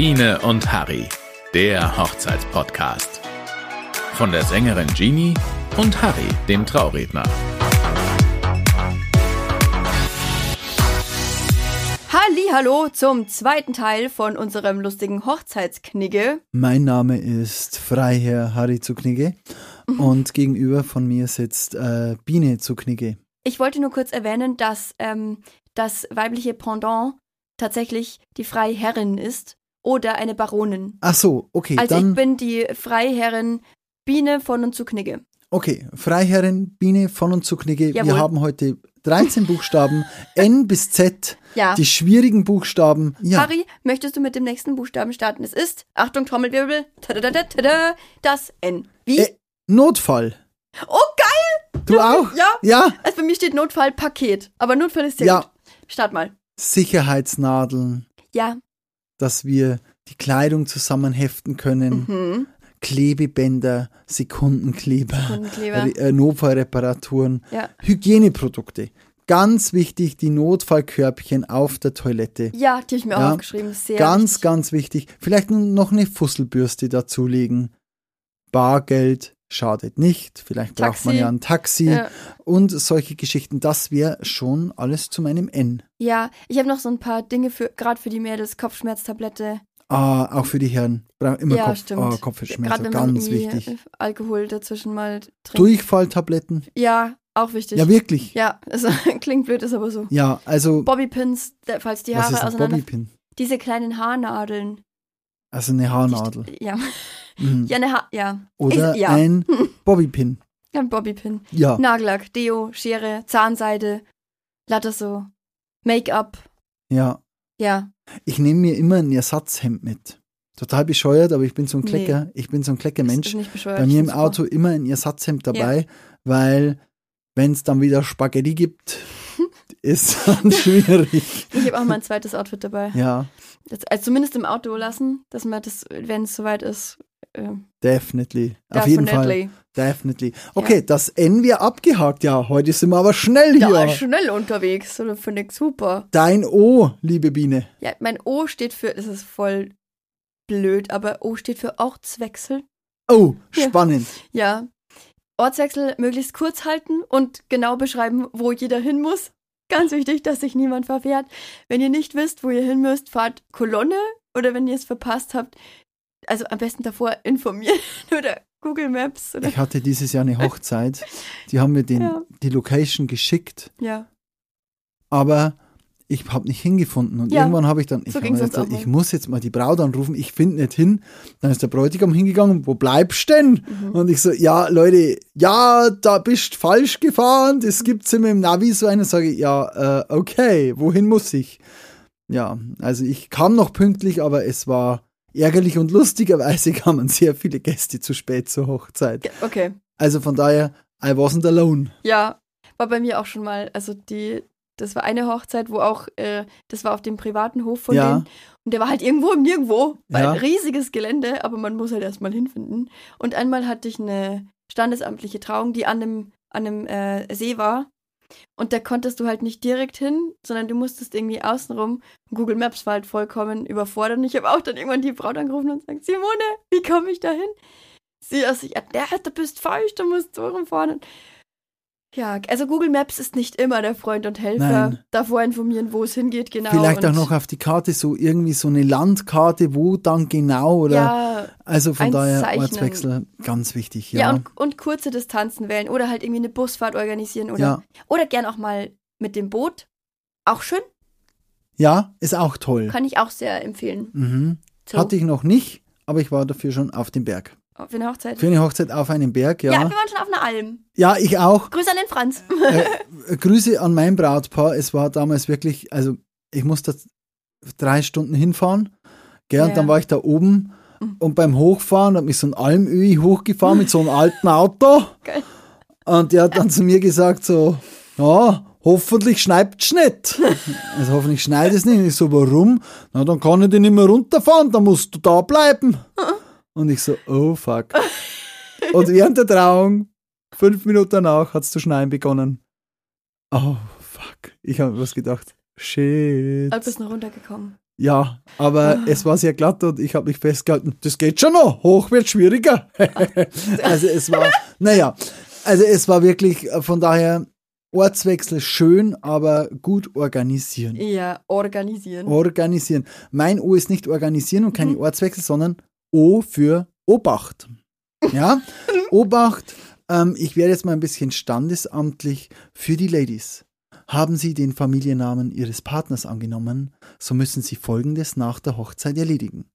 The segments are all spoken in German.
Biene und Harry, der Hochzeitspodcast. Von der Sängerin Jeannie und Harry, dem Trauredner. Hallo zum zweiten Teil von unserem lustigen Hochzeitsknigge. Mein Name ist Freiherr Harry zu Knigge und gegenüber von mir sitzt äh, Biene zu Knigge. Ich wollte nur kurz erwähnen, dass ähm, das weibliche Pendant tatsächlich die Freiherrin ist oder eine Baronin. Ach so, okay. Also dann, ich bin die Freiherrin Biene von und zu Knigge. Okay, Freiherrin Biene von und zu Knigge. Jawohl. Wir haben heute 13 Buchstaben, N bis Z, Ja. die schwierigen Buchstaben. Ja, Harry, möchtest du mit dem nächsten Buchstaben starten? Es ist, Achtung, Trommelwirbel, tada, tada, tada, das N. Wie? Äh, Notfall. oh, geil! Du auch? Ja. Ja. Also bei mir steht Notfallpaket, aber Notfall ist sehr Ja. gut. Start mal. Sicherheitsnadeln, Ja. Dass wir die Kleidung zusammenheften können. Mhm. Klebebänder, Sekundenkleber, Sekundenkleber. Äh, Notfallreparaturen, Ja. Hygieneprodukte. Ganz wichtig, die Notfallkörbchen auf der Toilette. Ja, die habe ich mir Ja. auch aufgeschrieben. Sehr ganz, wichtig. ganz wichtig. Vielleicht noch eine Fusselbürste dazulegen. Bargeld schadet nicht. Vielleicht braucht Taxi. man ja ein Taxi Ja. und solche Geschichten. Das wäre schon alles zu meinem N. Ja, ich habe noch so ein paar Dinge für, gerade für die Mädels, Kopfschmerztablette. Ah, auch für die Herren. Immer ja, Kopf, stimmt. Gerade Kopfschmerzen, ganz irgendwie wichtig. äh, Alkohol dazwischen mal trinkt. Durchfalltabletten. Ja, auch wichtig. Ja, wirklich. Ja, es klingt blöd, ist aber so. Ja, also, Bobbypins, falls die was Haare ist ein auseinander... Bobbypin? Diese kleinen Haarnadeln. Also eine Die- Haarnadel. Ja, Mhm. ja, eine ha ja. Oder ich, ja. ein Bobbypin. ein Bobbypin. Ja. Nagellack, Deo, Schere, Zahnseide, Latteso, Make-up. Ja. Ja, Ich nehme mir immer ein Ersatzhemd mit. Total bescheuert, aber ich bin so ein Nee. Klecker. Ich bin so ein Kleckermensch. ist nicht bescheuert. Bei mir im Super. Auto immer ein Ersatzhemd dabei, weil wenn es dann wieder Spaghetti gibt, ist dann schwierig. Ich habe auch mal ein zweites Outfit dabei. Ja, Das, also zumindest im Auto lassen, dass man das, wenn es soweit ist, äh, definitely. Auf jeden Fall. definitely. Definitely. Okay, das N wir abgehakt. Ja, heute sind wir aber schnell Ja, hier. schnell unterwegs. Oder finde ich super. Dein O, liebe Biene. Ja, mein O steht für, das ist voll blöd, aber O steht für Ortswechsel. Oh, Ja. spannend. Ja. Ortswechsel möglichst kurz halten und genau beschreiben, wo jeder hin muss. Ganz wichtig, dass sich niemand verfährt. Wenn ihr nicht wisst, wo ihr hin müsst, fahrt Kolonne oder wenn ihr es verpasst habt, also am besten davor informieren oder Google Maps oder Ich hatte dieses Jahr eine Hochzeit. Die haben mir den, Ja. die Location geschickt, ja. aber ich habe nicht hingefunden. Und Ja, irgendwann habe ich dann, ich, so mal. ich muss jetzt mal die Braut anrufen, ich finde nicht hin. Dann ist der Bräutigam hingegangen, wo bleibst denn? Mhm. Und ich so, ja, Leute, ja, da bist falsch gefahren, das gibt's immer im Navi so eine, sage ich, ja, äh, okay, wohin muss ich? Ja, also ich kam noch pünktlich, aber es war ärgerlich und lustigerweise kamen sehr viele Gäste zu spät zur Hochzeit. Okay. Also von daher, I wasn't alone. Ja, war bei mir auch schon mal, also die, das war eine Hochzeit, wo auch, äh, das war auf dem privaten Hof von Ja. denen. Und der war halt irgendwo im Nirgendwo. War Ja. ein riesiges Gelände, aber man muss halt erstmal hinfinden. Und einmal hatte ich eine standesamtliche Trauung, die an einem, an einem äh, See war. Und da konntest du halt nicht direkt hin, sondern du musstest irgendwie außenrum. Google Maps war halt vollkommen überfordert. Und ich habe auch dann irgendwann die Braut angerufen und gesagt, Simone, wie komme ich da hin? Sie aus sich, ja, du bist falsch, du musst so rumfahren. Ja, also Google Maps ist nicht immer der Freund und Helfer. Nein. Davor informieren, wo es hingeht, genau. Vielleicht auch noch auf die Karte so irgendwie so eine Landkarte, wo dann genau oder Ja, also von daher einzeichnen. Ortswechsel ganz wichtig, ja. ja. und, und kurze Distanzen wählen oder halt irgendwie eine Busfahrt organisieren oder, Ja. oder gern auch mal mit dem Boot. Auch schön, Ja, ist auch toll. kann ich auch sehr empfehlen. Mhm. So, Hatte ich noch nicht, aber ich war dafür schon auf dem Berg. Für eine Hochzeit. Für eine Hochzeit auf einem Berg, ja. ja. wir waren schon auf einer Alm. Ja, ich auch. Grüße an den Franz. Äh, Grüße an mein Brautpaar. Es war damals wirklich, also ich musste drei Stunden hinfahren. Gell, und Ja. dann war ich da oben Mhm. und beim Hochfahren hat mich so ein Almöhi hochgefahren mit so einem alten Auto. Geil. Und der hat dann zu mir gesagt so, ja, hoffentlich schneit's nicht. Also hoffentlich schneit es nicht. Und ich so, warum? Na, dann kann ich den nicht mehr runterfahren, dann musst du da bleiben. Und ich so, oh fuck. Und während der Trauung, fünf Minuten danach, hat's zu schneien begonnen. Oh fuck. Ich habe was gedacht. Shit. Also bist noch runtergekommen. Ja, aber es war sehr glatt und ich habe mich festgehalten, das geht schon noch, hoch wird schwieriger. also es war, naja, also es war wirklich äh, von daher Ortswechsel schön, aber gut organisieren. Ja, organisieren. Organisieren. Mein O ist nicht organisieren und keine Mhm. Ortswechsel, sondern O für Obacht. Ja, Obacht. Ähm, ich werde jetzt mal ein bisschen standesamtlich für die Ladies. Haben Sie den Familiennamen Ihres Partners angenommen, so müssen Sie Folgendes nach der Hochzeit erledigen.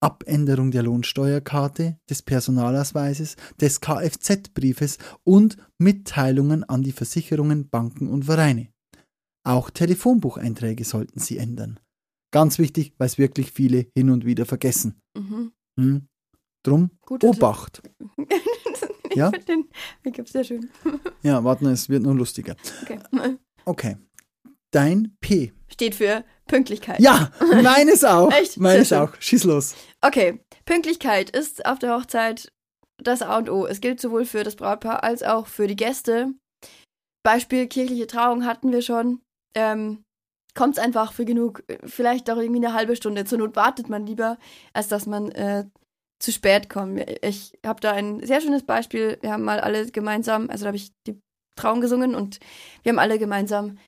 Abänderung der Lohnsteuerkarte, des Personalausweises, des Kfz-Briefes und Mitteilungen an die Versicherungen, Banken und Vereine. Auch Telefonbucheinträge sollten Sie ändern. Ganz wichtig, weil es wirklich viele hin und wieder vergessen. Mhm. Hm? Drum Tipp. Obacht. ich Ja? finde den Make-up sehr schön. Ja, warten, es wird nur lustiger. Okay. Okay. Dein P. Steht für Pünktlichkeit. Ja, meines auch. Echt? Meines auch. Schieß los. Okay, Pünktlichkeit ist auf der Hochzeit das A und O. Es gilt sowohl für das Brautpaar als auch für die Gäste. Beispiel kirchliche Trauung hatten wir schon. Ähm, Kommt es einfach für genug, vielleicht auch irgendwie eine halbe Stunde. Zur Not wartet man lieber, als dass man äh, zu spät kommt. Ich habe da ein sehr schönes Beispiel. Wir haben mal alle gemeinsam, also da habe ich die Trauung gesungen und wir haben alle gemeinsam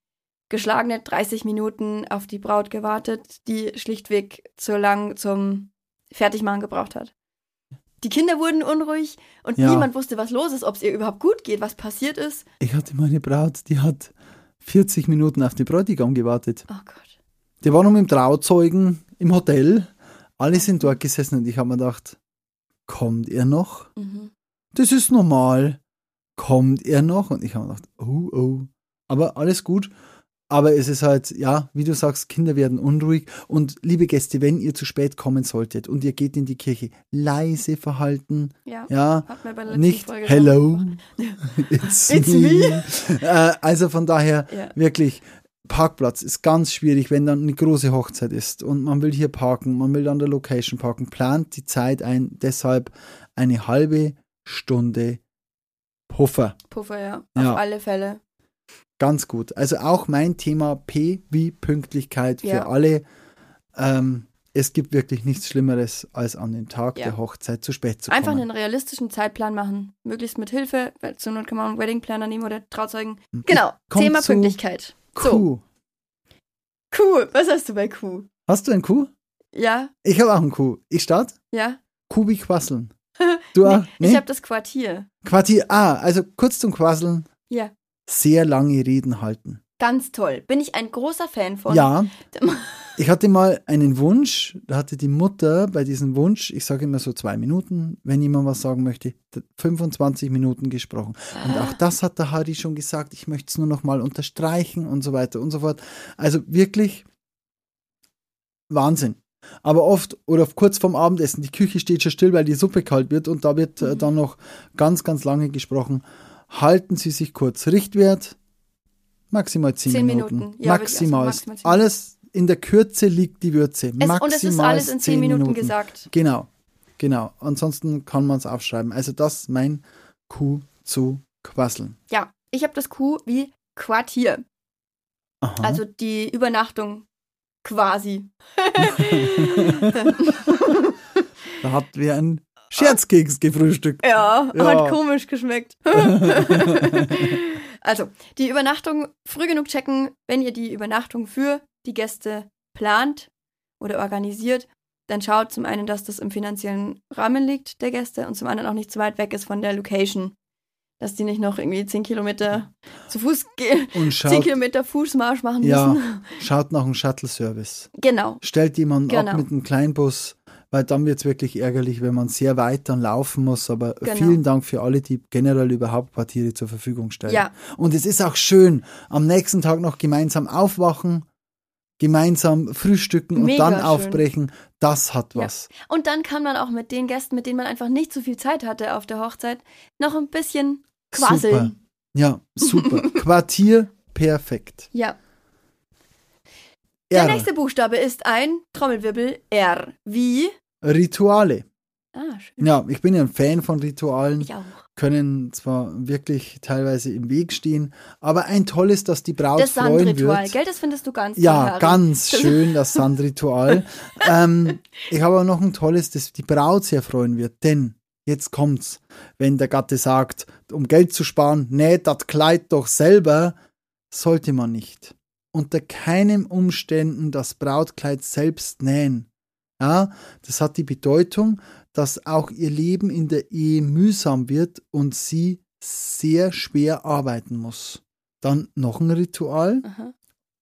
geschlagene 30 Minuten auf die Braut gewartet, die schlichtweg zu lang zum Fertigmachen gebraucht hat. Die Kinder wurden unruhig und Ja. niemand wusste, was los ist, ob es ihr überhaupt gut geht, was passiert ist. Ich hatte meine Braut, die hat 40 Minuten auf den Bräutigam gewartet. Oh Gott. Der war noch mit dem Trauzeugen im Hotel. Alle sind dort gesessen und ich habe mir gedacht, kommt er noch? Mhm. Das ist normal. Kommt er noch? Und ich habe mir gedacht, oh, oh. Aber alles gut. Aber es ist halt, ja, wie du sagst, Kinder werden unruhig. Und liebe Gäste, wenn ihr zu spät kommen solltet und ihr geht in die Kirche, leise verhalten. Ja. Ja, nicht Folge hello, it's, It's me. Äh, also von daher, Ja. wirklich, Parkplatz ist ganz schwierig, wenn dann eine große Hochzeit ist und man will hier parken, man will an der Location parken, plant die Zeit ein, deshalb eine halbe Stunde Puffer. Puffer, ja. Ja. Auf alle Fälle. Ganz gut. Also auch mein Thema P wie Pünktlichkeit für Ja. alle. Ähm, es gibt wirklich nichts Schlimmeres, als an den Tag Ja. der Hochzeit zu spät zu Einfach kommen. einen realistischen Zeitplan machen. Möglichst mit Hilfe. weil Zur Not kann man einen Wedding Planner nehmen oder Trauzeugen. Genau. komm Thema zu Pünktlichkeit. So. Kuh. Kuh. Was hast du bei Kuh? Hast du ein Kuh? Ja? Ich habe auch ein Kuh. Ich starte? Ja? Kuh wie Quasseln. Du auch? Ich Nee? habe das Quartier. Quartier. Ah, also kurz zum Quasseln. Ja. Sehr lange Reden halten. Ganz toll. Bin ich ein großer Fan von. Ja. Ich hatte mal einen Wunsch, da hatte die Mutter bei diesem Wunsch, ich sage immer so zwei Minuten, wenn jemand was sagen möchte, 25 Minuten gesprochen. Und auch das hat der Harry schon gesagt, ich möchte es nur noch mal unterstreichen und so weiter und so fort. Also wirklich Wahnsinn. Aber oft oder kurz vorm Abendessen, die Küche steht schon still, weil die Suppe kalt wird und da wird äh, dann noch ganz, ganz lange gesprochen. Halten Sie sich kurz. Richtwert maximal 10, Zehn Minuten. Minuten. Ja, maximal. maximal zehn Alles in der Kürze liegt die Würze. Es, maximal und es ist alles in 10 Minuten, gesagt. Genau, genau. Ansonsten kann man es aufschreiben. Also das ist mein Kuh zu quasseln. Ja, ich habe das Q wie Quartier. Aha. Also die Übernachtung quasi. da hat wer einen Scherzkeks gefrühstückt. Ja, Ja. hat komisch geschmeckt. also, die Übernachtung früh genug checken, wenn ihr die Übernachtung für die Gäste plant oder organisiert, dann schaut zum einen, dass das im finanziellen Rahmen liegt der Gäste und zum anderen auch nicht zu weit weg ist von der Location. Dass die nicht noch irgendwie 10 Kilometer zu Fuß gehen, Und 10 schaut, Kilometer Fußmarsch machen Ja. müssen. schaut nach einem Shuttle-Service. Genau. Stellt jemanden Genau. ab mit einem Kleinbus, weil dann wird es wirklich ärgerlich, wenn man sehr weit dann laufen muss. Aber Genau. vielen Dank für alle, die generell überhaupt Quartiere zur Verfügung stellen. Ja. Und es ist auch schön, am nächsten Tag noch gemeinsam aufwachen, gemeinsam frühstücken und Mega dann schön. aufbrechen. Das hat Ja. was. Und dann kann man auch mit den Gästen, mit denen man einfach nicht so viel Zeit hatte auf der Hochzeit, noch ein bisschen quasseln. Super. Ja, super. Quartier perfekt. Ja. Der R. nächste Buchstabe ist ein Trommelwirbel R. Wie Rituale. Ah, schön. Ja, ich bin ja ein Fan von Ritualen, Ich auch. können zwar wirklich teilweise im Weg stehen, aber ein tolles, dass die Braut Das freuen Sandritual, wird. gell? Das findest du ganz toll, Ja, Harry. ganz schön, das Sandritual. ähm, ich habe aber noch ein tolles, das die Braut sehr freuen wird, denn jetzt kommt's, wenn der Gatte sagt, um Geld zu sparen, näht das Kleid doch selber, sollte man nicht. Unter keinen Umständen das Brautkleid selbst nähen. Ja, das hat die Bedeutung, dass auch ihr Leben in der Ehe mühsam wird und sie sehr schwer arbeiten muss. Dann noch ein Ritual. Aha.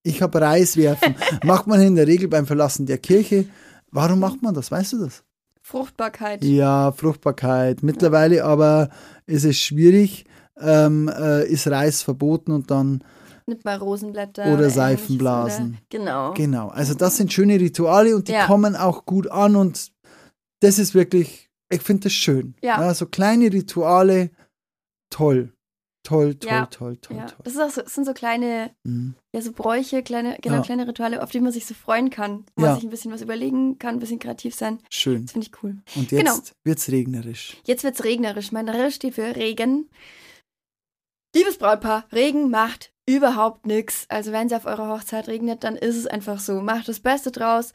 Ich habe Reis werfen. macht man in der Regel beim Verlassen der Kirche. Warum macht man das? Weißt du das? Fruchtbarkeit. Ja, Fruchtbarkeit. Mittlerweile aber ist es schwierig, ähm, äh, ist Reis verboten und dann, Nimmt mal Rosenblätter. Oder Seifenblasen. Oder? Genau. genau. Also das sind schöne Rituale und die Ja. kommen auch gut an und das ist wirklich, ich finde das schön. Ja. so kleine Rituale, toll. Toll, toll, Ja. toll, toll, Ja, toll. das, so, das sind so kleine, Mhm. ja, so Bräuche, kleine, genau, kleine Rituale, auf die man sich so freuen kann. Wo Ja. man sich ein bisschen was überlegen kann, ein bisschen kreativ sein. Schön. Das finde ich cool. Und Genau. jetzt wird's regnerisch. Jetzt wird's regnerisch. Mein R steht für Regen. Liebes Brautpaar, Regen macht überhaupt nichts. Also wenn es auf eurer Hochzeit regnet, dann ist es einfach so. Macht das Beste draus.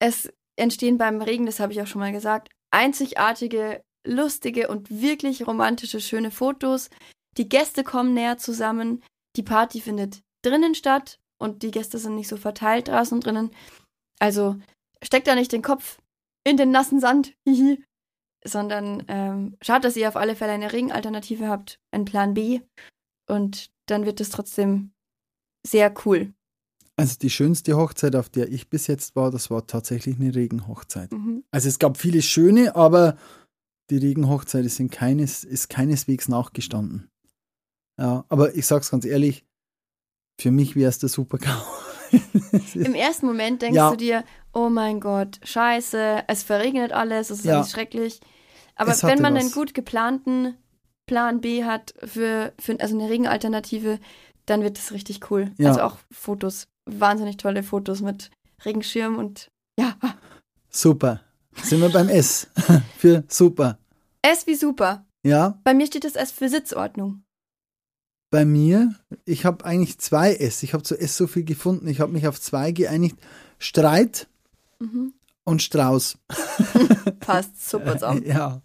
Es entstehen beim Regen, das habe ich auch schon mal gesagt, einzigartige, lustige und wirklich romantische, schöne Fotos. Die Gäste kommen näher zusammen. Die Party findet drinnen statt und die Gäste sind nicht so verteilt draußen drinnen. Also steckt da nicht den Kopf in den nassen Sand. Hihi sondern ähm, schaut, dass ihr auf alle Fälle eine Regenalternative habt, einen Plan B und dann wird es trotzdem sehr cool. Also die schönste Hochzeit, auf der ich bis jetzt war, das war tatsächlich eine Regenhochzeit. Mhm. Also es gab viele schöne, aber die Regenhochzeit ist, in keines, ist keineswegs nachgestanden. Ja, aber ich sag's ganz ehrlich, für mich wäre es der Super-GAU. Im ersten Moment denkst Ja. du dir, oh mein Gott, scheiße, es verregnet alles, es ist Ja. alles schrecklich. Aber wenn man was. einen gut geplanten Plan B hat für, für also eine Regenalternative, dann wird es richtig cool. Ja. Also auch Fotos, wahnsinnig tolle Fotos mit Regenschirm und ja, super. Sind wir beim S für super. S wie super. Ja, Bei mir steht das S für Sitzordnung. Bei mir, ich habe eigentlich zwei S. Ich habe zu S so viel gefunden. Ich habe mich auf zwei geeinigt. Streit Mhm. und Strauß. Passt super zusammen. Ja.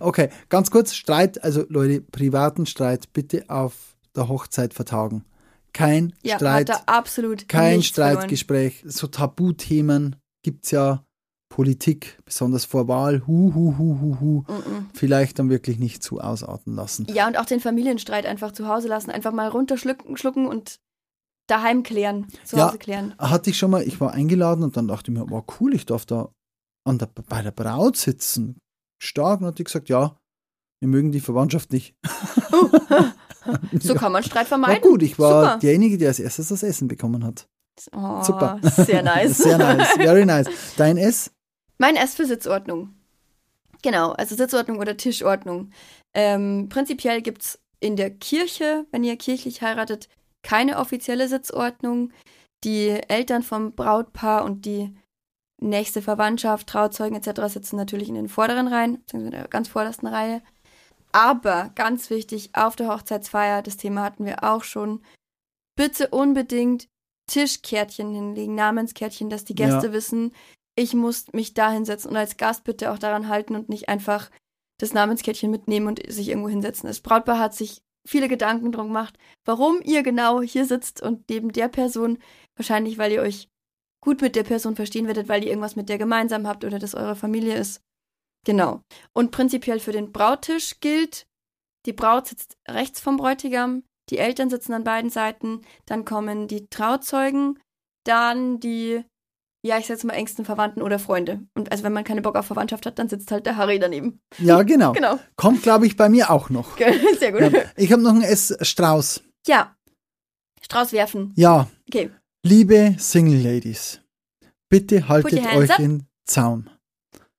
Okay, ganz kurz, Streit, also Leute, privaten Streit bitte auf der Hochzeit vertagen. Kein Ja, Streit, absolut kein. Streitgespräch. So Tabuthemen gibt's ja. Politik, besonders vor Wahl, hu, hu, hu, hu, hu. Mhm. Vielleicht dann wirklich nicht zu ausarten lassen. Ja, und auch den Familienstreit einfach zu Hause lassen, einfach mal runterschlucken schlucken und daheim klären, zu Ja. Hause klären. Hatte ich schon mal, ich war eingeladen und dann dachte ich mir, wow, cool, ich darf da an der, bei der Braut sitzen. Stark. Und hat die gesagt, ja, wir mögen die Verwandtschaft nicht. So kann man Streit vermeiden. gut, ich war Super. derjenige, der als erstes das Essen bekommen hat. Oh, Super. Sehr nice. Sehr nice, very nice. Dein S? Mein S für Sitzordnung. Genau, also Sitzordnung oder Tischordnung. Ähm, prinzipiell gibt es in der Kirche, wenn ihr kirchlich heiratet, keine offizielle Sitzordnung. Die Eltern vom Brautpaar und die nächste Verwandtschaft, Trauzeugen etc. sitzen natürlich in den vorderen Reihen, beziehungsweise in der ganz vordersten Reihe. Aber ganz wichtig, auf der Hochzeitsfeier, das Thema hatten wir auch schon, bitte unbedingt Tischkärtchen hinlegen, Namenskärtchen, dass die Gäste Ja. wissen, ich muss mich da hinsetzen und als Gast bitte auch daran halten und nicht einfach das Namenskärtchen mitnehmen und sich irgendwo hinsetzen. Das Brautpaar hat sich viele Gedanken drum gemacht, warum ihr genau hier sitzt und neben der Person, wahrscheinlich weil ihr euch gut mit der Person verstehen werdet, weil ihr irgendwas mit der gemeinsam habt oder das eure Familie ist. Genau. Und prinzipiell für den Brauttisch gilt, die Braut sitzt rechts vom Bräutigam, die Eltern sitzen an beiden Seiten, dann kommen die Trauzeugen, dann die, ja, ich setze mal engsten Verwandten oder Freunde. Und also wenn man keine Bock auf Verwandtschaft hat, dann sitzt halt der Harry daneben. Ja, genau. Genau. Kommt, glaube ich, bei mir auch noch. Sehr gut. Ja. Ja. Ich habe noch ein S, Strauß. Strauß werfen. Ja, Okay. liebe Single Ladies, bitte haltet euch in Zaum.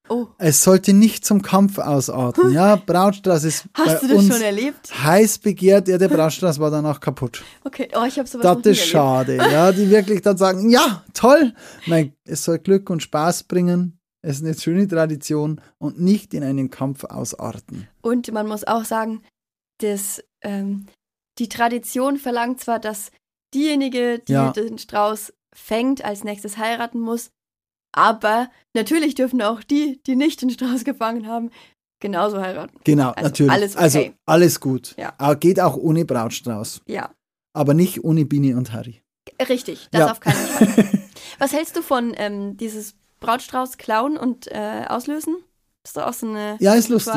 Oh. Es sollte nicht zum Kampf ausarten. Ja, Brautstrauß ist bei Hast du das uns schon erlebt? heiß begehrt. Ja, der Brautstrauß war danach kaputt. Okay. Oh, ich habe sowas Das ist schade. Ja, die wirklich dann sagen, ja, toll. Nein, es soll Glück und Spaß bringen. es ist eine schöne Tradition und nicht in einen Kampf ausarten. Und man muss auch sagen, dass, ähm, die Tradition verlangt zwar, dass diejenige, die Ja. den Strauß fängt, als nächstes heiraten muss, aber natürlich dürfen auch die, die nicht den Strauß gefangen haben, genauso heiraten. Genau, Also natürlich. alles okay. Also alles gut. Ja. Aber geht auch ohne Brautstrauß. Ja, Aber nicht ohne Biene und Harry. richtig, das Ja. auf keinen Fall. Was hältst du von ähm, dieses Brautstrauß klauen und äh, auslösen? Das ist doch auch so eine Ja, ist lustig.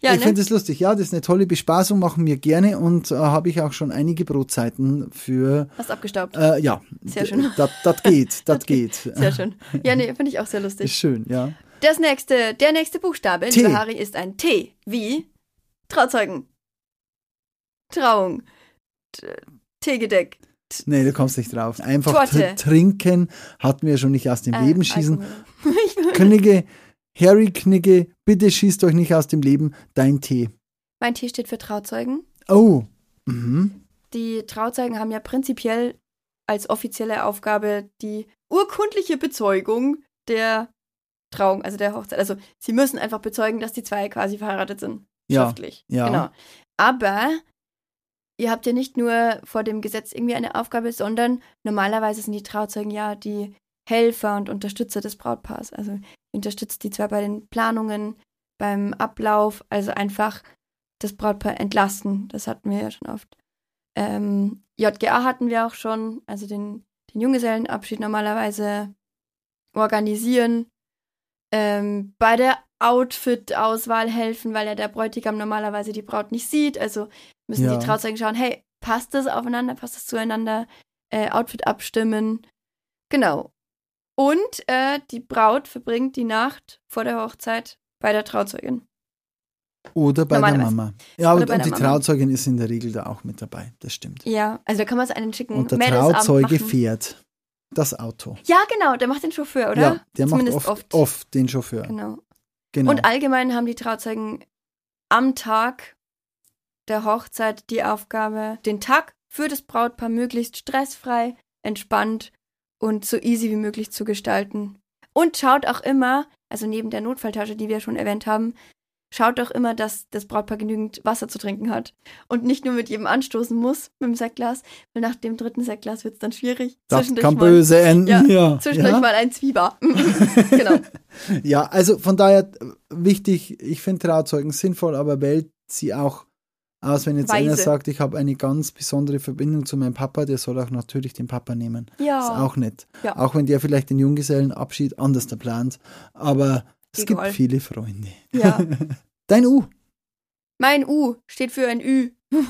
Ja, ich ne? finde es lustig. Ja, das ist eine tolle Bespaßung, machen wir gerne und äh, habe ich auch schon einige Brotzeiten für, Hast abgestaubt. äh, ja. Sehr schön. Das das geht, das geht. Sehr schön. Ja, nee, finde ich auch sehr Ist lustig. schön, ja. Das nächste, der nächste Buchstabe, T. lieber Harry, ist ein T. Wie? Trauzeugen. Trauung. T- Teegedeck. Nee, du kommst nicht drauf. Einfach trinken hatten wir schon nicht aus dem Äh, Leben schießen. Alkohol. Harry Knigge, bitte schießt euch nicht aus dem Leben. Dein Tee. mein T steht für Trauzeugen. Oh. Mhm. Die Trauzeugen haben ja prinzipiell als offizielle Aufgabe die urkundliche Bezeugung der Trauung, also der Hochzeit. Also sie müssen einfach bezeugen, dass die zwei quasi verheiratet sind. Ja, Schriftlich. ja. Genau. Aber ihr habt ja nicht nur vor dem Gesetz irgendwie eine Aufgabe, sondern normalerweise sind die Trauzeugen ja die Helfer und Unterstützer des Brautpaars. Also unterstützt die zwar bei den Planungen, beim Ablauf, also einfach das Brautpaar entlasten. Das hatten wir ja schon oft. Ähm, JGA hatten wir auch schon, also den, den Junggesellenabschied normalerweise organisieren. Ähm, bei der Outfit-Auswahl helfen, weil ja der Bräutigam normalerweise die Braut nicht sieht. Also müssen Ja. die Trauzeugen schauen, hey, passt das aufeinander, passt das zueinander? Äh, Outfit abstimmen. Genau. Und äh, die Braut verbringt die Nacht vor der Hochzeit bei der Trauzeugin. Oder bei der. Mama. Ja, Oder und, und die Mama. Trauzeugin ist in der Regel da auch mit dabei. Das stimmt. Ja, also da kann man es einen schicken Und der Mädelsabend Trauzeuge machen. fährt das Auto. Ja, genau, der macht den Chauffeur, oder? Ja, der macht Zumindest oft, oft. den Chauffeur. Genau. Genau. Und allgemein haben die Trauzeugen am Tag der Hochzeit die Aufgabe, den Tag für das Brautpaar möglichst stressfrei, entspannt und so easy wie möglich zu gestalten. Und schaut auch immer, also neben der Notfalltasche, die wir schon erwähnt haben, schaut auch immer, dass das Brautpaar genügend Wasser zu trinken hat und nicht nur mit jedem anstoßen muss mit dem Sektglas, weil nach dem dritten Sektglas wird es dann schwierig. das kann mal- böse enden. Ja, Ja, Zwischendurch ja. mal ein Zwieber. genau. ja, also von daher wichtig, ich finde Trauzeugen sinnvoll, aber wählt sie auch aus, wenn jetzt Weise. einer sagt, ich habe eine ganz besondere Verbindung zu meinem Papa, der soll auch natürlich den Papa nehmen. Ja. Ist auch nett. Ja. Auch wenn der vielleicht den Junggesellenabschied anders plant. Aber es Egal. gibt viele Freunde. ja. Dein U. Mein U steht für ein Ü.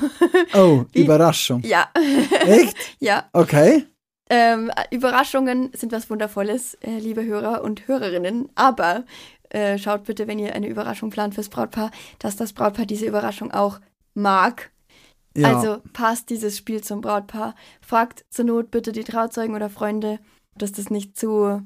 Oh, Wie- Überraschung. Ja. Echt? ja. Okay. Ähm, Überraschungen sind was Wundervolles, äh, liebe Hörer und Hörerinnen. Aber äh, schaut bitte, wenn ihr eine Überraschung plant fürs Brautpaar, dass das Brautpaar diese Überraschung auch mag. Ja. Also passt dieses Spiel zum Brautpaar. Fragt zur Not bitte die Trauzeugen oder Freunde, dass das nicht zu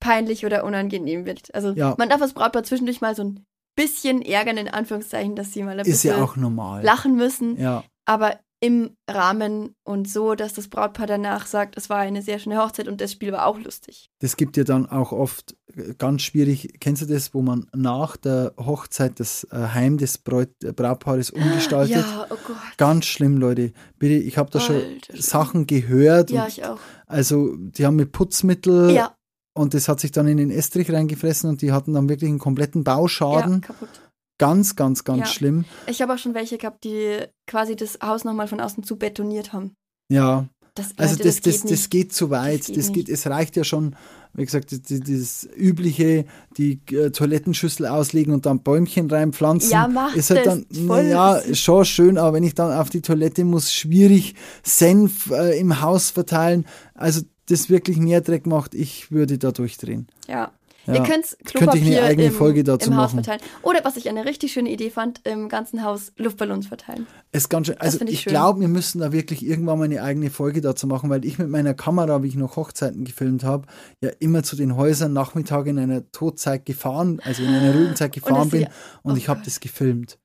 peinlich oder unangenehm wird. Also Ja. man darf das Brautpaar zwischendurch mal so ein bisschen ärgern, in Anführungszeichen, dass sie mal ein ist bisschen ja auch normal. lachen müssen Ja. aber im Rahmen und so, dass das Brautpaar danach sagt, es war eine sehr schöne Hochzeit und das Spiel war auch lustig. Das gibt ja dann auch oft äh, ganz schwierig. Kennst du das, wo man nach der Hochzeit das äh, Heim des Braut Brautpaares umgestaltet? Ja, oh Gott. Ganz schlimm, Leute. Bitte, ich habe da schon Alter. Sachen gehört. Ja, ich auch. also, die haben mit Putzmittel Ja, und das hat sich dann in den Estrich reingefressen und die hatten dann wirklich einen kompletten ja, Bauschaden. kaputt. Ganz, ganz, ganz Ja. schlimm. Ich habe auch schon welche gehabt, die quasi das Haus nochmal von außen zu betoniert haben. Ja, Das, also Leute, das, das, geht das, geht zu weit. Das geht Das geht, es reicht ja schon, wie gesagt, das, das, das übliche, die äh, Toilettenschüssel auslegen und dann Bäumchen reinpflanzen. Ja, mach ist halt das. dann, Voll ja, schon schön, aber wenn ich dann auf die Toilette muss, schwierig, Senf äh, im Haus verteilen. Also das wirklich mehr Dreck macht, ich würde da durchdrehen. Ja. Ja. Ihr könnt Könnte Klopapier ich eine eigene im, Folge dazu im Haus machen. verteilen. Oder was ich eine richtig schöne Idee fand, im ganzen Haus Luftballons verteilen. Ist ganz schön, also ich ich, glaube, wir müssen da wirklich irgendwann mal eine eigene Folge dazu machen, weil ich mit meiner Kamera, wie ich noch Hochzeiten gefilmt habe, ja immer zu den Häusern Nachmittag in einer Todzeit gefahren, also in einer ruhigen Zeit gefahren das bin sie- und oh ich habe das gefilmt.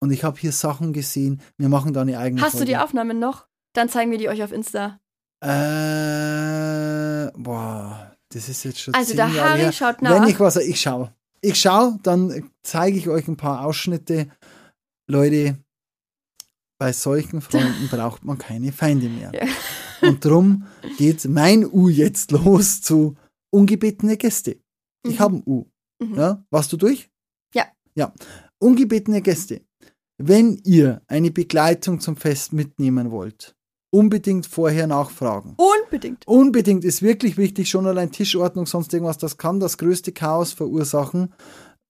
Und ich habe hier Sachen gesehen, wir machen da eine eigene Hast Folge. du die Aufnahmen noch? Dann zeigen wir die euch auf Insta. Äh, boah, das ist jetzt schon Also der Jahre Harry her. schaut Wenn nach. ich was, ich schaue. Ich schaue, dann zeige ich euch ein paar Ausschnitte. Leute, bei solchen Freunden braucht man keine Feinde mehr. Ja. Und drum geht mein U jetzt los zu ungebetene Gäste. Ich Mhm. habe ein U. Mhm. Ja, warst du durch? Ja. Ja. Ungebetene Gäste. Wenn ihr eine Begleitung zum Fest mitnehmen wollt, unbedingt vorher nachfragen. Unbedingt. Unbedingt ist wirklich wichtig, schon allein Tischordnung, sonst irgendwas, das kann das größte Chaos verursachen.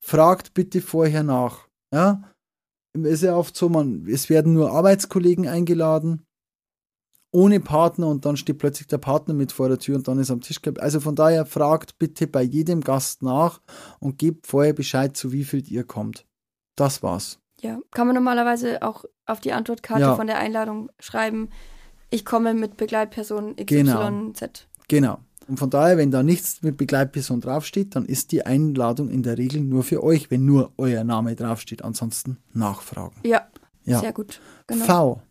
Fragt bitte vorher nach. Ja? Es ist ja oft so, man, es werden nur Arbeitskollegen eingeladen, ohne Partner und dann steht plötzlich der Partner mit vor der Tür und dann ist am Tisch. Also von daher fragt bitte bei jedem Gast nach und gebt vorher Bescheid, zu wie viel ihr kommt. Das war's. Ja, kann man normalerweise auch auf die Antwortkarte Ja. von der Einladung schreiben, ich komme mit Begleitperson XYZ. Genau. Genau. Und von daher, wenn da nichts mit Begleitperson draufsteht, dann ist die Einladung in der Regel nur für euch, wenn nur euer Name draufsteht. Ansonsten nachfragen. Ja, Ja. sehr gut. Genau. V.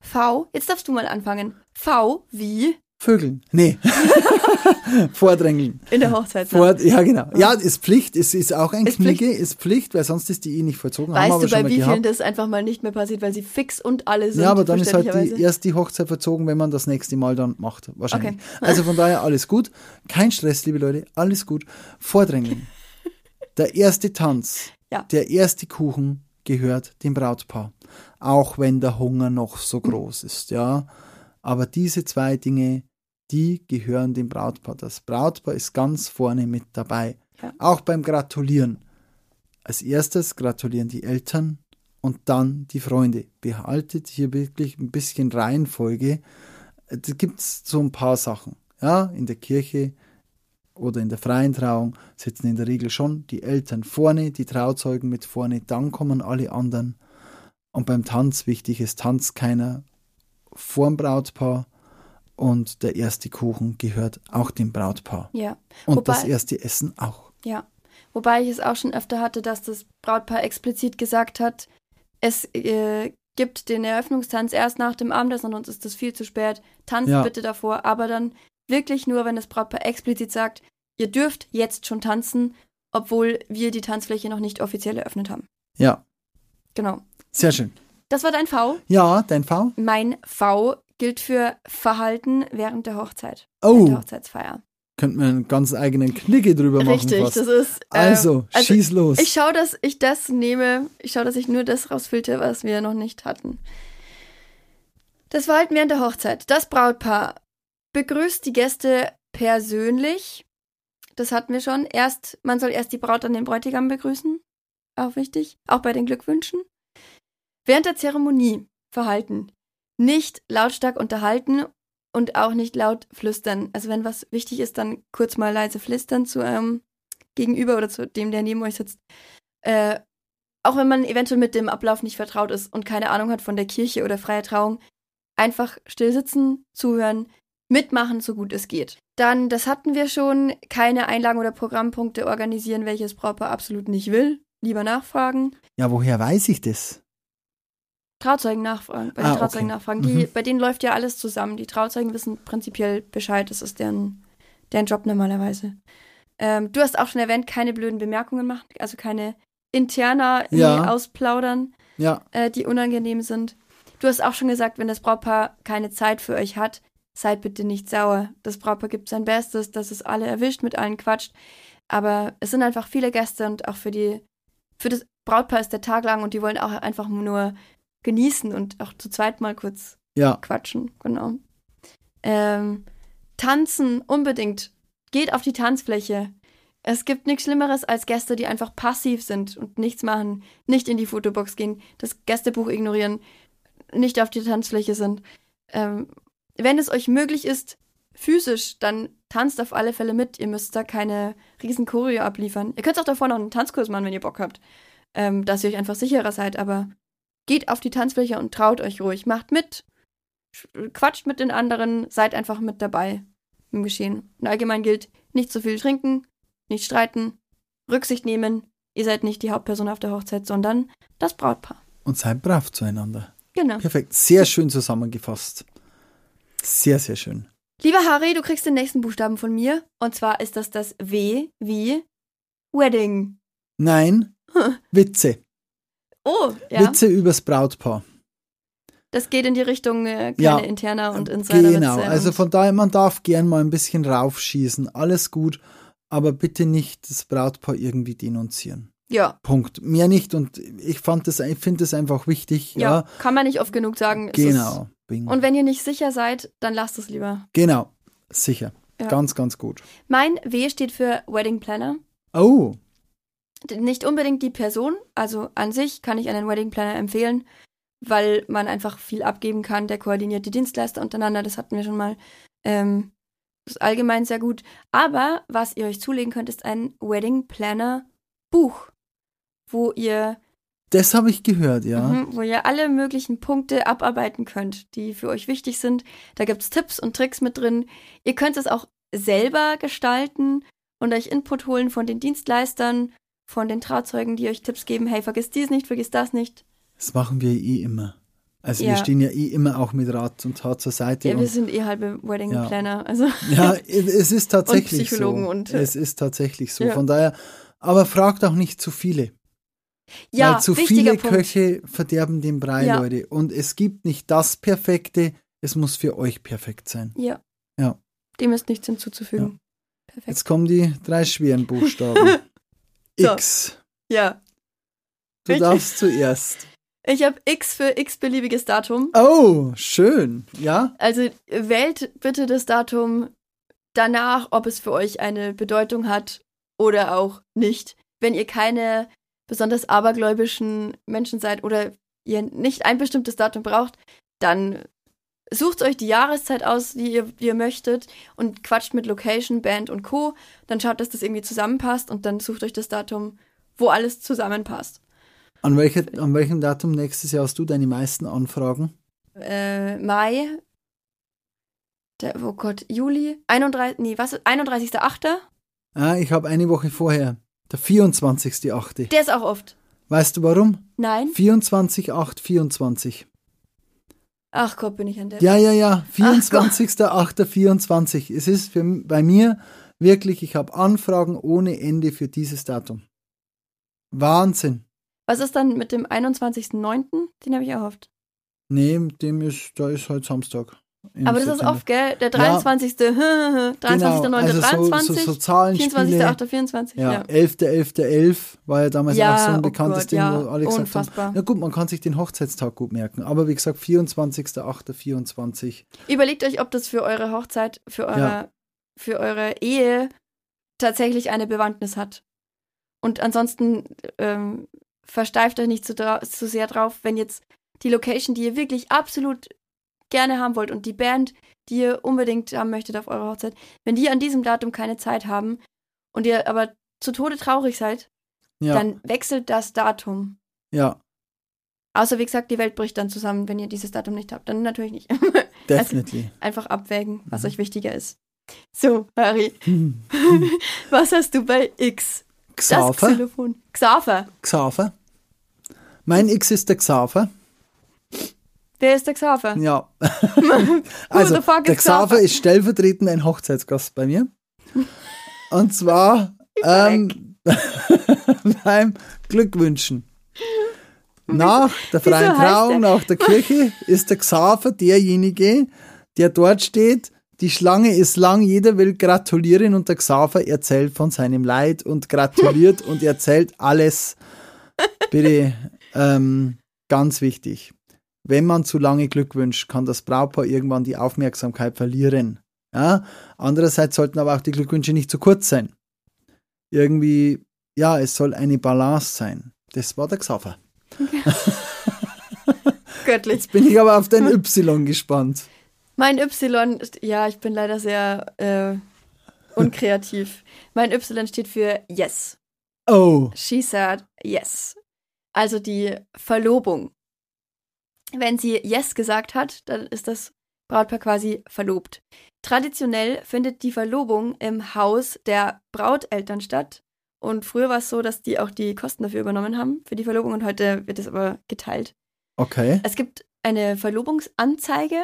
V, jetzt darfst du mal anfangen. V wie Vögeln. Nee. Vordrängeln. in der Hochzeit. Vor, ja, genau. Ja, ist Pflicht. Es ist auch ein Ist Knigge, ist Pflicht, weil sonst ist die eh nicht vollzogen. Haben Weißt aber du, bei wie vielen das einfach mal nicht mehr passiert, weil sie fix und alle sind? Ja, aber dann ist halt die, erst die Hochzeit verzogen, wenn man das nächste Mal dann macht. Wahrscheinlich. Okay. Also von daher alles gut. Kein Stress, liebe Leute. Alles gut. Vordrängeln. Der erste Tanz, Ja. der erste Kuchen gehört dem Brautpaar. Auch wenn der Hunger noch so groß ist, ja. Aber diese zwei Dinge, die gehören dem Brautpaar. Das Brautpaar ist ganz vorne mit dabei. Ja. Auch beim Gratulieren. Als erstes gratulieren die Eltern und dann die Freunde. Behaltet hier wirklich ein bisschen Reihenfolge. Da gibt es so ein paar Sachen. Ja, in der Kirche oder in der freien Trauung sitzen in der Regel schon die Eltern vorne, die Trauzeugen mit vorne, dann kommen alle anderen. Und beim Tanz wichtig ist, tanzt keiner vorm Brautpaar und der erste Kuchen gehört auch dem Brautpaar. Ja, Und Wobei- das erste Essen auch. ja. Wobei ich es auch schon öfter hatte, dass das Brautpaar explizit gesagt hat, es äh, gibt den Eröffnungstanz erst nach dem Abendessen, sonst ist das viel zu spät. Tanzt Ja. bitte davor, aber dann wirklich nur, wenn das Brautpaar explizit sagt, ihr dürft jetzt schon tanzen, obwohl wir die Tanzfläche noch nicht offiziell eröffnet haben. Ja, Genau. sehr schön. Das war dein V. Ja, dein V? Mein V gilt für Verhalten während der Hochzeit. Oh. Während der Hochzeitsfeier. Könnten wir einen ganz eigenen Knigge drüber machen. Richtig, fast. das ist. äh, also, schieß los. Ich schaue, dass ich das nehme. Ich schaue, dass ich nur das rausfilter, was wir noch nicht hatten. Das Verhalten während der Hochzeit. Das Brautpaar begrüßt die Gäste persönlich. Das hatten wir schon. Erst, man soll erst die Braut an den Bräutigam begrüßen. Auch wichtig. Auch bei den Glückwünschen. Während der Zeremonie verhalten. Nicht lautstark unterhalten und auch nicht laut flüstern. Also wenn was wichtig ist, dann kurz mal leise flüstern zu eurem Gegenüber oder zu dem, der neben euch sitzt. Äh, auch wenn man eventuell mit dem Ablauf nicht vertraut ist und keine Ahnung hat von der Kirche oder freier Trauung, einfach still sitzen, zuhören, mitmachen, so gut es geht. Dann, das hatten wir schon, keine Einlagen oder Programmpunkte organisieren, welches Brautpaar absolut nicht will. Lieber nachfragen. ja, woher weiß ich das? Trauzeugen nachfragen. Bei Ah, den Trauzeugen okay. nachfragen. Die, Mhm. Bei denen läuft ja alles zusammen. Die Trauzeugen wissen prinzipiell Bescheid. Das ist deren, deren Job normalerweise. Ähm, du hast auch schon erwähnt, keine blöden Bemerkungen machen, also keine interner Ja. ausplaudern, Ja, äh, die unangenehm sind. Du hast auch schon gesagt, wenn das Brautpaar keine Zeit für euch hat, seid bitte nicht sauer. Das Brautpaar gibt sein Bestes, dass es alle erwischt, mit allen quatscht. Aber es sind einfach viele Gäste und auch für die, für das Brautpaar ist der Tag lang und die wollen auch einfach nur genießen und auch zu zweit mal kurz ja, quatschen, genau. Ähm, tanzen unbedingt. Geht auf die Tanzfläche. Es gibt nichts Schlimmeres als Gäste, die einfach passiv sind und nichts machen, nicht in die Fotobox gehen, das Gästebuch ignorieren, nicht auf die Tanzfläche sind. Ähm, wenn es euch möglich ist, physisch, dann tanzt auf alle Fälle mit. Ihr müsst da keine riesen Choreo abliefern. Ihr könnt auch davor noch einen Tanzkurs machen, wenn ihr Bock habt, ähm, dass ihr euch einfach sicherer seid, aber geht auf die Tanzfläche und traut euch ruhig. Macht mit, sch- quatscht mit den anderen, seid einfach mit dabei im Geschehen. Und allgemein gilt, nicht zu viel trinken, nicht streiten, Rücksicht nehmen. Ihr seid nicht die Hauptperson auf der Hochzeit, sondern das Brautpaar. und seid brav zueinander. Genau. Perfekt. Sehr schön zusammengefasst. Sehr, sehr schön. Lieber Harry, du kriegst den nächsten Buchstaben von mir. Und zwar ist das das W wie Wedding. Nein, Witze. Oh, ja. Witze übers Brautpaar. Das geht in die Richtung äh, Ja. Interner und Insider. Genau, also von daher, man darf gern mal ein bisschen raufschießen. Alles gut, aber bitte nicht das Brautpaar irgendwie denunzieren. Ja, Punkt. Mehr nicht und ich fand das, ich finde es einfach wichtig. ja, Ja, kann man nicht oft genug sagen. Genau. Ist, und wenn ihr nicht sicher seid, dann lasst es lieber. genau, sicher. Ja. Ganz, ganz gut. Mein W steht für Wedding Planner. Oh, Nicht unbedingt die Person, also an sich kann ich einen Wedding Planner empfehlen, weil man einfach viel abgeben kann. Der koordiniert die Dienstleister untereinander, das hatten wir schon mal. Ähm, das ist allgemein sehr gut. Aber was ihr euch zulegen könnt, ist ein Wedding Planner Buch, wo ihr, das habe ich gehört, ja. mhm, wo ihr alle möglichen Punkte abarbeiten könnt, die für euch wichtig sind. Da gibt es Tipps und Tricks mit drin. Ihr könnt es auch selber gestalten und euch Input holen von den Dienstleistern, von den Trauzeugen, die euch Tipps geben, hey, vergiss dies nicht, vergiss das nicht. Das machen wir eh immer. Also Ja. wir stehen ja eh immer auch mit Rat und Tat zur Seite. Ja, wir und, sind eh halbe Wedding Ja. Planner. Also ja, es ist tatsächlich Psychologen so. und, äh, es ist tatsächlich so. ja. Von daher, aber fragt auch nicht zu viele. ja, Weil zu viele Punkt. Köche verderben den Brei, Ja. Leute. Und es gibt nicht das Perfekte, es muss für euch perfekt sein. Ja. Ja. Dem ist nichts hinzuzufügen. Perfekt. Jetzt kommen die drei schweren Buchstaben. So. X. Ja. Du Richtig. darfst zuerst. Ich habe X für x-beliebiges Datum. Oh, schön. Ja? Also wählt bitte das Datum danach, ob es für euch eine Bedeutung hat oder auch nicht. Wenn ihr keine besonders abergläubischen Menschen seid oder ihr nicht ein bestimmtes Datum braucht, dann sucht euch die Jahreszeit aus, die ihr, die ihr möchtet und quatscht mit Location, Band und Co. Dann schaut, dass das irgendwie zusammenpasst und dann sucht euch das Datum, wo alles zusammenpasst. An, welche, an welchem Datum nächstes Jahr hast du deine meisten Anfragen? Äh, Mai, der, oh Gott, Juli, 31, nee, was, 31.8., Ah, ich habe eine Woche vorher. Der 24.8. der ist auch oft. Weißt du warum? Nein? 24.8.24. Ach Gott, bin ich an der. Ja, ja, ja. Gott. 24.8.24. Es ist für, bei mir wirklich, ich habe Anfragen ohne Ende für dieses Datum. Wahnsinn. Was ist dann mit dem 21.9.? Den habe ich erhofft. Nee, dem ist, da ist heute Samstag. Aber das ist September. oft, gell? Der 23. 23.9. Genau, also so, 23. so, so Zahlenspiele. 24.8. 24. Ja, Ja. 11.11.11 war ja damals Ja, auch so ein oh bekanntes Gott, Ding, ja, wo alle gesagt haben, unfassbar. na gut, man kann sich den Hochzeitstag gut merken. Aber wie gesagt, 24.08.24. Überlegt euch, ob das für eure Hochzeit, für eure, Ja. für eure Ehe tatsächlich eine Bewandtnis hat. Und ansonsten ähm, versteift euch nicht zu, zu sehr drauf, wenn jetzt die Location, die ihr wirklich absolut gerne haben wollt und die Band, die ihr unbedingt haben möchtet auf eurer Hochzeit, wenn die an diesem Datum keine Zeit haben und ihr aber zu Tode traurig seid, Ja, dann wechselt das Datum. ja, Außer wie gesagt, die Welt bricht dann zusammen, wenn ihr dieses Datum nicht habt. Dann natürlich nicht. definitely. Einfach abwägen, was Mhm. euch wichtiger ist. So, Harry, was hast du bei X? Das Xaver, Xylophon. Xaver. Xaver. Mein X ist der Xaver. Wer ist der Xaver? Ja. Also, der is Xaver ist stellvertretend ein Hochzeitsgast bei mir. Und zwar ähm, beim Glückwünschen. Nach der freien der? Trauung, nach der Kirche, ist der Xaver derjenige, der dort steht. Die Schlange ist lang, jeder will gratulieren und der Xaver erzählt von seinem Leid und gratuliert und erzählt alles. Bitte, ähm, ganz wichtig. Wenn man zu lange Glück wünscht, kann das Brautpaar irgendwann die Aufmerksamkeit verlieren. Ja? Andererseits sollten aber auch die Glückwünsche nicht zu kurz sein. Irgendwie, ja, es soll eine Balance sein. Das war der Xaver. Göttlich. Jetzt bin ich aber auf den Y gespannt. Mein Y, ja, ich bin leider sehr äh, unkreativ. mein Y steht für Yes. Oh, She said yes. Also die Verlobung. Wenn sie yes gesagt hat, dann ist das Brautpaar quasi verlobt. Traditionell findet die Verlobung im Haus der Brauteltern statt. Und früher war es so, dass die auch die Kosten dafür übernommen haben, für die Verlobung. Und heute wird es aber geteilt. okay. Es gibt eine Verlobungsanzeige.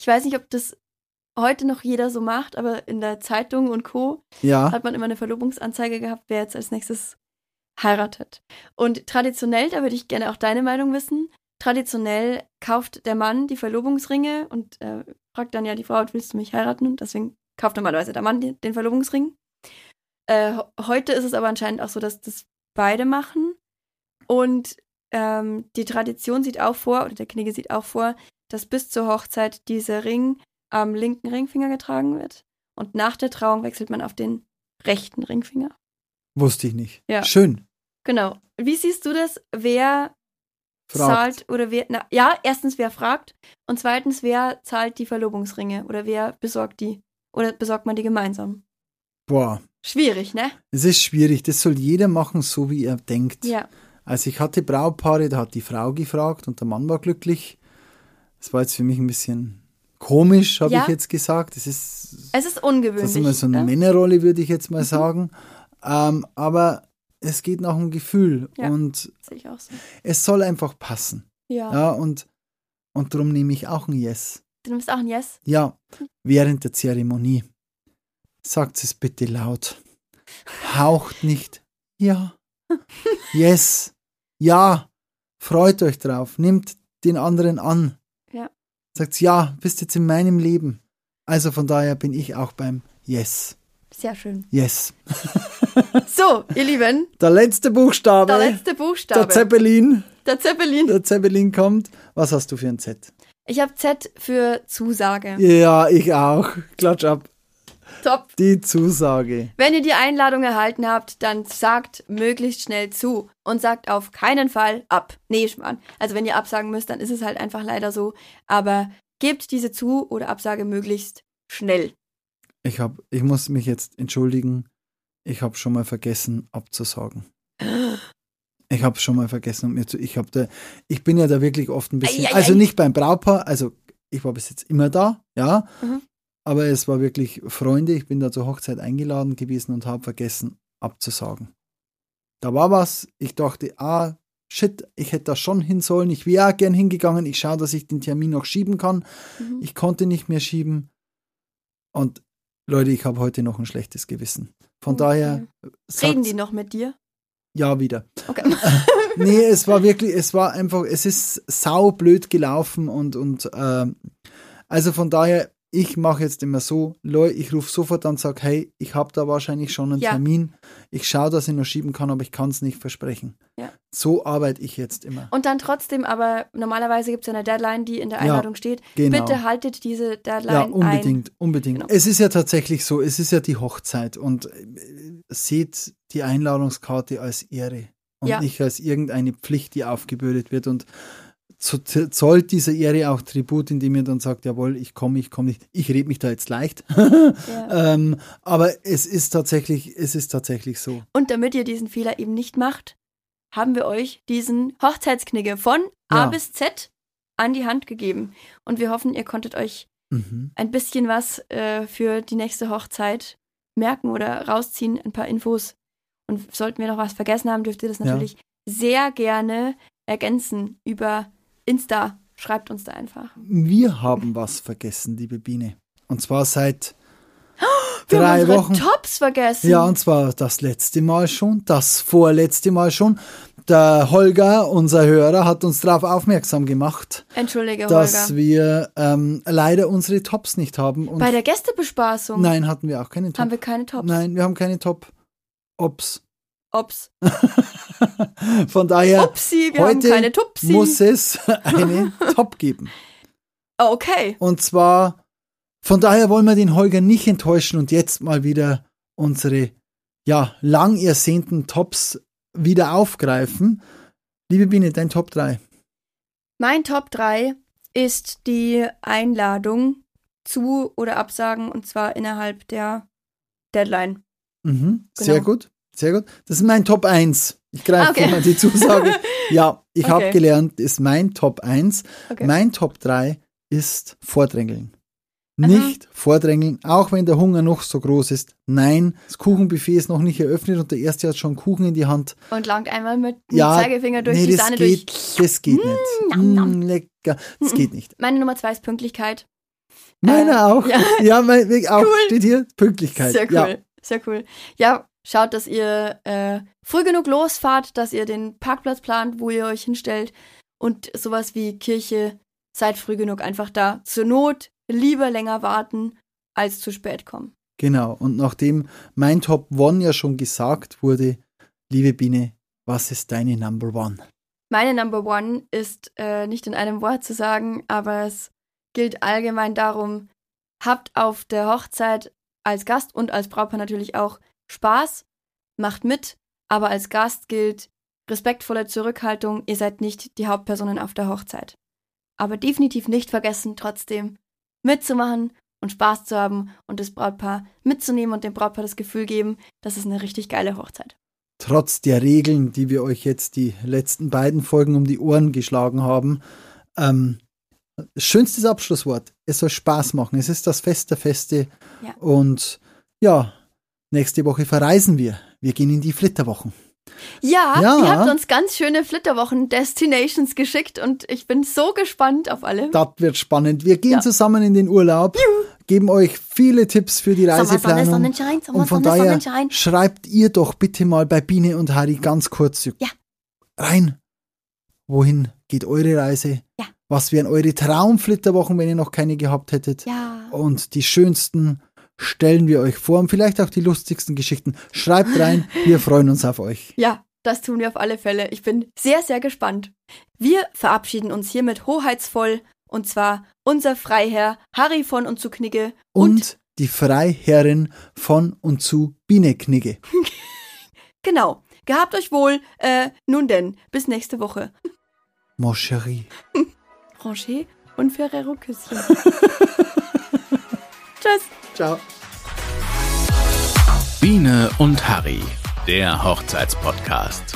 Ich weiß nicht, ob das heute noch jeder so macht, aber in der Zeitung und Co. Ja. hat man immer eine Verlobungsanzeige gehabt, wer jetzt als nächstes heiratet. Und traditionell, da würde ich gerne auch deine Meinung wissen, traditionell kauft der Mann die Verlobungsringe und äh, fragt dann ja die Frau, willst du mich heiraten? Und deswegen kauft normalerweise der Mann den, den Verlobungsring. Äh, heute ist es aber anscheinend auch so, dass das beide machen. Und ähm, die Tradition sieht auch vor, oder der Knigge sieht auch vor, dass bis zur Hochzeit dieser Ring am linken Ringfinger getragen wird. Und nach der Trauung wechselt man auf den rechten Ringfinger. Wusste ich nicht. Ja. Schön. Genau. Wie siehst du das? Wer Fragt. zahlt oder wer. Na, ja, erstens, wer fragt. Und zweitens, wer zahlt die Verlobungsringe? Oder wer besorgt die? Oder besorgt man die gemeinsam? Boah, Schwierig, ne? es ist schwierig. Das soll jeder machen, so wie er denkt. Ja. Also ich hatte Braupaare, da hat die Frau gefragt und der Mann war glücklich. Das war jetzt für mich ein bisschen komisch, habe Ja. ich jetzt gesagt. Das ist, Es ist das ungewöhnlich. ist immer so eine ne? Männerrolle, würde ich jetzt mal Mhm. sagen. Ähm, aber es geht nach dem Gefühl Ja. und so. es soll einfach passen. Ja. Ja, und, und darum nehme ich auch ein Yes. Du nimmst auch ein Yes? Ja, während der Zeremonie. Sagt es bitte laut. Haucht nicht. Ja. Yes. Ja. Freut euch drauf. Nimmt den anderen an. Ja. Sagt ja, bist jetzt in meinem Leben. Also von daher bin ich auch beim Yes. Sehr schön. Yes. So, ihr Lieben, Der letzte Buchstabe. der letzte Buchstabe. der Zeppelin. der Zeppelin. Der Zeppelin kommt. Was hast du für ein Z? Ich habe Z für Zusage. Ja, ich auch. Klatsch ab. Top. Die Zusage. Wenn ihr die Einladung erhalten habt, dann sagt möglichst schnell zu und sagt auf keinen Fall ab. Nee, Schmarrn. Also wenn ihr absagen müsst, dann ist es halt einfach leider so. Aber gebt diese Zu- oder Absage möglichst schnell. Ich hab, ich muss mich jetzt entschuldigen. Ich habe schon mal vergessen abzusagen. Ich habe schon mal vergessen und mir zu. Ich habe da, ich bin ja da wirklich oft ein bisschen. Ei, ei, also ei. nicht beim Brautpaar. Also ich war bis jetzt immer da, ja. Mhm. Aber es war wirklich Freunde. Ich bin da zur Hochzeit eingeladen gewesen und habe vergessen abzusagen. Da war was. Ich dachte, ah shit, ich hätte da schon hin sollen. Ich wäre gern hingegangen. Ich schaue, dass ich den Termin noch schieben kann. Mhm. Ich konnte nicht mehr schieben. Und Leute, ich habe heute noch ein schlechtes Gewissen. Von Okay. daher Reden sagt die noch mit dir? ja wieder. Okay. Nee, es war wirklich, es war einfach, es ist saublöd gelaufen und, und ähm, also von daher, ich mache jetzt immer so, Leute, ich rufe sofort an und sage, hey, ich habe da wahrscheinlich schon einen Ja. Termin. Ich schaue, dass ich noch schieben kann, aber ich kann es nicht versprechen. Ja. So arbeite ich jetzt immer. Und dann trotzdem, aber normalerweise gibt es ja eine Deadline, die in der Ja, Einladung steht. Genau. Bitte haltet diese Deadline Ja, ein. unbedingt, unbedingt. Genau. Es ist ja tatsächlich so, es ist ja die Hochzeit und äh, seht die Einladungskarte als Ehre und Ja. nicht als irgendeine Pflicht, die aufgebürdet wird und zollt dieser Ehre auch Tribut, indem ihr dann sagt, jawohl, ich komme, ich komme nicht. Ich rede mich da jetzt leicht. Ja. ähm, aber es ist tatsächlich, es ist tatsächlich so. Und damit ihr diesen Fehler eben nicht macht, haben wir euch diesen Hochzeitsknigge von A Ja. bis Z an die Hand gegeben. Und wir hoffen, ihr konntet euch Mhm. ein bisschen was äh, für die nächste Hochzeit merken oder rausziehen, ein paar Infos. Und sollten wir noch was vergessen haben, dürft ihr das Ja. natürlich sehr gerne ergänzen über Insta. Schreibt uns da einfach. Wir haben was vergessen, liebe Biene. Und zwar seit Wir haben drei unsere Wochen. Tops vergessen. Ja, und zwar das letzte Mal schon, das vorletzte Mal schon. Der Holger, unser Hörer, hat uns darauf aufmerksam gemacht, Entschuldige, dass Holger. wir ähm, leider unsere Tops nicht haben. Und Bei der Gästebespaßung nein, hatten wir auch keine Top. haben wir keine Tops. Nein, wir haben keine Top-Ops. Ops. Von daher Upsi, wir haben heute muss es eine Top geben. Oh, okay. Und zwar, von daher wollen wir den Holger nicht enttäuschen und jetzt mal wieder unsere ja, lang ersehnten Tops wieder aufgreifen. Liebe Biene, dein Top 3. Mein Top 3 ist die Einladung zu oder absagen und zwar innerhalb der Deadline. Mhm, Sehr Genau. gut, sehr gut. Das ist mein Top 1. Ich greife Ah, okay. mal die Zusage. Ja, ich habe Okay. gelernt, ist mein Top 1. Okay. Mein Top 3 ist Vordrängeln. Aha. Nicht vordrängeln, auch wenn der Hunger noch so groß ist. Nein, das Kuchenbuffet ist noch nicht eröffnet und der Erste hat schon Kuchen in die Hand. Und langt einmal mit dem Ja, Zeigefinger durch nee, die Sahne geht, durch. Das geht nicht. nam, nam. Mm, lecker. Das geht nicht. Meine Nummer 2 ist Pünktlichkeit. Meiner Äh, auch. ja. Ja, mein, auch Cool. steht hier Pünktlichkeit. Sehr cool, Ja. sehr cool. Ja, schaut, dass ihr äh, früh genug losfahrt, dass ihr den Parkplatz plant, wo ihr euch hinstellt und sowas wie Kirche, seid früh genug einfach da. Zur Not lieber länger warten, als zu spät kommen. Genau. Und nachdem mein Top One ja schon gesagt wurde, liebe Biene, was ist deine Number One? Meine Number One ist äh, nicht in einem Wort zu sagen, aber es gilt allgemein darum, habt auf der Hochzeit als Gast und als Brautpaar natürlich auch Spaß, macht mit, aber als Gast gilt respektvolle Zurückhaltung, ihr seid nicht die Hauptpersonen auf der Hochzeit. Aber definitiv nicht vergessen, trotzdem mitzumachen und Spaß zu haben und das Brautpaar mitzunehmen und dem Brautpaar das Gefühl geben, das ist eine richtig geile Hochzeit. Trotz der Regeln, die wir euch jetzt die letzten beiden Folgen um die Ohren geschlagen haben, ähm, schönstes Abschlusswort. Es soll Spaß machen. Es ist das Fest der Feste. Ja. Und ja, nächste Woche verreisen wir. Wir gehen in die Flitterwochen. Ja, Ja. ihr habt uns ganz schöne Flitterwochen-Destinations geschickt und ich bin so gespannt auf alle. Das wird spannend. Wir gehen Ja. zusammen in den Urlaub, geben euch viele Tipps für die Sommer, Sonne, Reiseplanung. Sonnenschein, Sommer, Und von Sonne, daher Sonnenschein. schreibt ihr doch bitte mal bei Biene und Harry ganz kurz Ja. rein. Wohin geht eure Reise? Ja. Was wären eure Traumflitterwochen, wenn ihr noch keine gehabt hättet? Ja. Und die schönsten stellen wir euch vor und vielleicht auch die lustigsten Geschichten. Schreibt rein, wir freuen uns auf euch. Ja, das tun wir auf alle Fälle. Ich bin sehr, sehr gespannt. Wir verabschieden uns hiermit hoheitsvoll und zwar unser Freiherr Harry von und zu Knigge Und, die Freiherrin von und zu Biene Knigge. genau. Gehabt euch wohl. Äh, nun denn, bis nächste Woche. Mon chéri. Roger und Ferrero Küsschen. Tschüss. Ciao. Biene und Harry, der Hochzeitspodcast.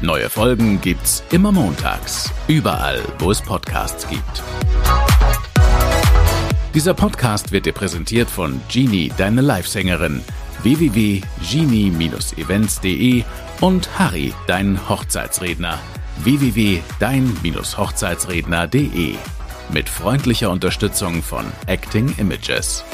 Neue Folgen gibt's immer montags, überall, wo es Podcasts gibt. Dieser Podcast wird dir präsentiert von Genie, deine Livesängerin, www.genie-events.de und Harry, dein Hochzeitsredner, www.dein-hochzeitsredner.de. Mit freundlicher Unterstützung von Acting Images.